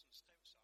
and person steps